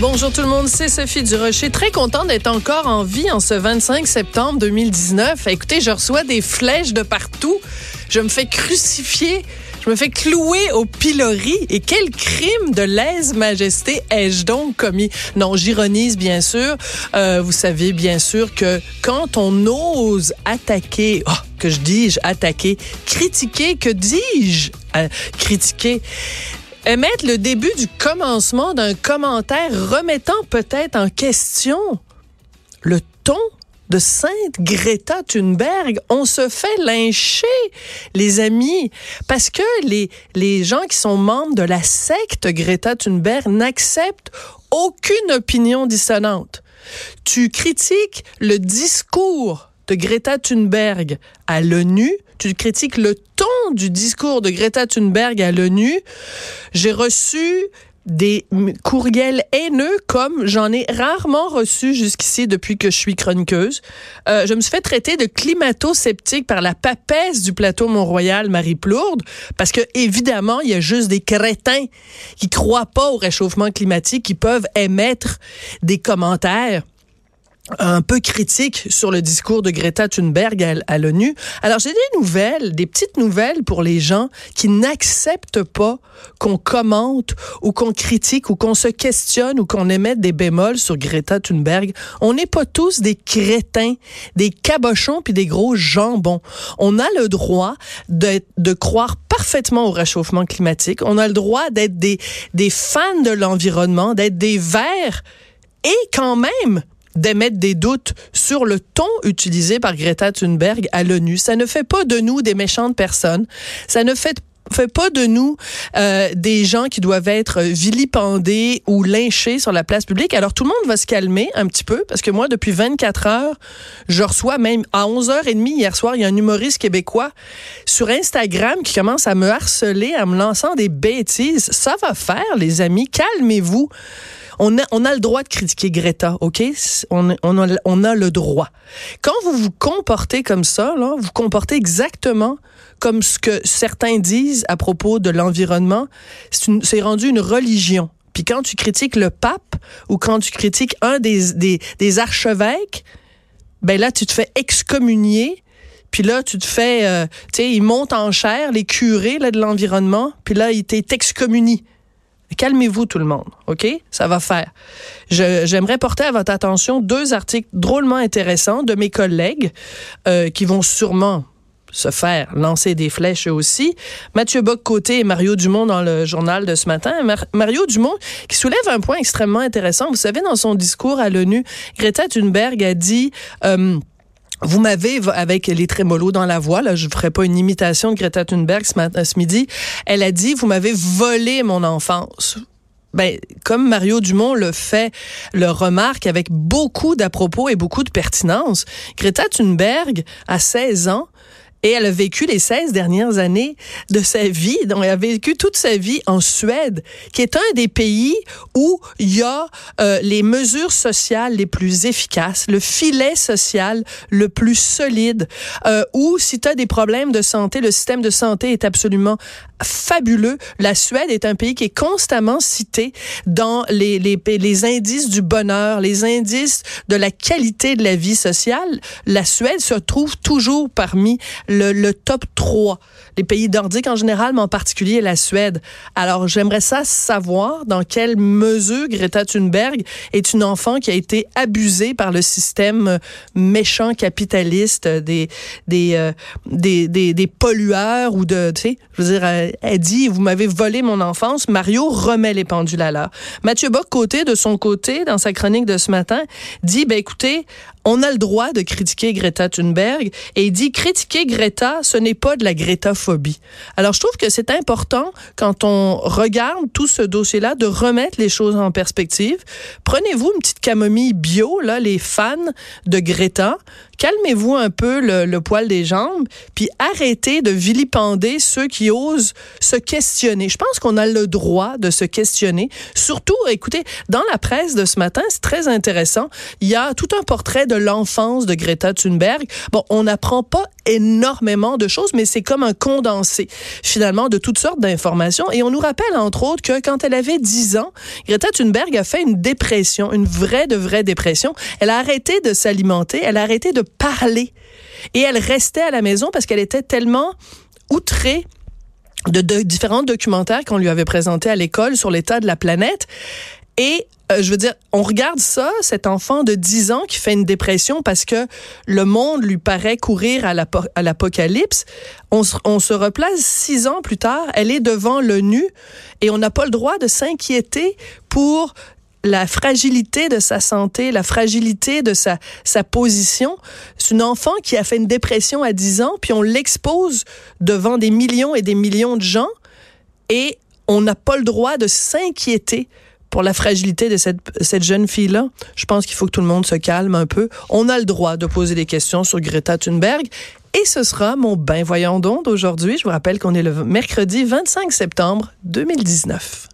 Bonjour tout le monde, c'est Sophie Durocher. Très content d'être encore en vie en ce 25 septembre 2019. Écoutez, je reçois des flèches de partout. Je me fais crucifier. Je me fais clouer au pilori. Et quel crime de lèse-majesté ai-je donc commis? Non, j'ironise bien sûr. Euh, vous savez bien sûr que quand on ose attaquer, oh, que je dis-je attaquer, critiquer, que dis-je euh, critiquer, émettre le début du commencement d'un commentaire remettant peut-être en question le ton de Sainte Greta Thunberg, on se fait lyncher, les amis, parce que les, gens qui sont membres de la secte Greta Thunberg n'acceptent aucune opinion dissonante. Tu critiques le discours de Greta Thunberg à l'ONU, tu critiques le du discours de Greta Thunberg à l'ONU. J'ai reçu des courriels haineux comme j'en ai rarement reçu jusqu'ici depuis que je suis chroniqueuse. Euh, je me suis fait traiter de climato-sceptique par la papesse du plateau Mont-Royal, Marie Plourde, parce que évidemment, il y a juste des crétins qui croient pas au réchauffement climatique, qui peuvent émettre des commentaires un peu critique sur le discours de Greta Thunberg à, l'ONU. Alors j'ai des nouvelles, des petites nouvelles pour les gens qui n'acceptent pas qu'on commente ou qu'on critique ou qu'on se questionne ou qu'on émette des bémols sur Greta Thunberg. On n'est pas tous des crétins, des cabochons puis des gros jambons. On a le droit de, de croire parfaitement au réchauffement climatique. On a le droit d'être des, des fans de l'environnement, d'être des verts et quand même d'émettre des doutes sur le ton utilisé par Greta Thunberg à l'ONU. Ça ne fait pas de nous des méchantes personnes. Ça ne fait fait pas de nous euh, des gens qui doivent être vilipendés ou lynchés sur la place publique. Alors tout le monde va se calmer un petit peu parce que moi depuis 24 heures, je reçois même à 11h30 hier soir, il y a un humoriste québécois sur Instagram qui commence à me harceler en me lançant des bêtises. Ça va faire les amis, calmez-vous on a, le droit de critiquer Greta, OK? On, a, le droit. Quand vous vous comportez comme ça, là, vous comportez exactement comme ce que certains disent à propos de l'environnement, c'est rendu une religion. Puis quand tu critiques le pape ou quand tu critiques un des, des, archevêques, ben là, tu te fais excommunier puis là, tu te fais, euh, tu sais, ils montent en chair, les curés là, de l'environnement, puis là, ils t'excommunient. Calmez-vous tout le monde, OK? Ça va faire. J'aimerais porter à votre attention deux articles drôlement intéressants de mes collègues euh, qui vont sûrement se faire lancer des flèches aussi. Mathieu Bock-Côté et Mario Dumont dans le journal de ce matin. Mario Dumont qui soulève un point extrêmement intéressant. Vous savez, dans son discours à l'ONU, Greta Thunberg a dit... Euh, vous m'avez, avec les trémolos dans la voix, là, je ne ferai pas une imitation de Greta Thunberg ce, ce midi, elle a dit, vous m'avez volé mon enfance. Ben, comme Mario Dumont le fait, le remarque avec beaucoup d'à-propos et beaucoup de pertinence, Greta Thunberg, à 16 ans, et elle a vécu les 16 dernières années de sa vie. Donc, elle a vécu toute sa vie en Suède, qui est un des pays où il y a euh, les mesures sociales les plus efficaces, le filet social le plus solide, euh, où si tu as des problèmes de santé, le système de santé est absolument fabuleux. La Suède est un pays qui est constamment cité dans les, les, les indices du bonheur, les indices de la qualité de la vie sociale. La Suède se trouve toujours parmi le, top 3. Les pays nordiques en général, mais en particulier la Suède. Alors, j'aimerais ça savoir dans quelle mesure Greta Thunberg est une enfant qui a été abusée par le système méchant capitaliste des, des, euh, des, des, des, pollueurs ou de, tu sais, je veux dire, euh, elle dit, vous m'avez volé mon enfance. Mario remet les pendules à l'heure. Mathieu Bock, côté de son côté, dans sa chronique de ce matin, dit, ben écoutez, on a le droit de critiquer Greta Thunberg et il dit critiquer Greta, ce n'est pas de la Gretaphobie. Alors je trouve que c'est important quand on regarde tout ce dossier-là de remettre les choses en perspective. Prenez-vous une petite camomille bio là, les fans de Greta, calmez-vous un peu le, poil des jambes, puis arrêtez de vilipender ceux qui osent se questionner. Je pense qu'on a le droit de se questionner. Surtout, écoutez, dans la presse de ce matin, c'est très intéressant. Il y a tout un portrait de l'enfance de Greta Thunberg. Bon, on n'apprend pas énormément de choses, mais c'est comme un condensé, finalement, de toutes sortes d'informations. Et on nous rappelle, entre autres, que quand elle avait 10 ans, Greta Thunberg a fait une dépression, une vraie de vraie dépression. Elle a arrêté de s'alimenter, elle a arrêté de parler. Et elle restait à la maison parce qu'elle était tellement outrée de, différents documentaires qu'on lui avait présentés à l'école sur l'état de la planète. Et euh, je veux dire, on regarde ça, cet enfant de 10 ans qui fait une dépression parce que le monde lui paraît courir à l'apocalypse. On, on, se replace six ans plus tard, elle est devant l'ONU et on n'a pas le droit de s'inquiéter pour la fragilité de sa santé, la fragilité de sa, sa position. C'est une enfant qui a fait une dépression à 10 ans, puis on l'expose devant des millions et des millions de gens, et on n'a pas le droit de s'inquiéter pour la fragilité de cette, cette jeune fille-là. Je pense qu'il faut que tout le monde se calme un peu. On a le droit de poser des questions sur Greta Thunberg. Et ce sera mon bain voyant d'onde aujourd'hui. Je vous rappelle qu'on est le mercredi 25 septembre 2019.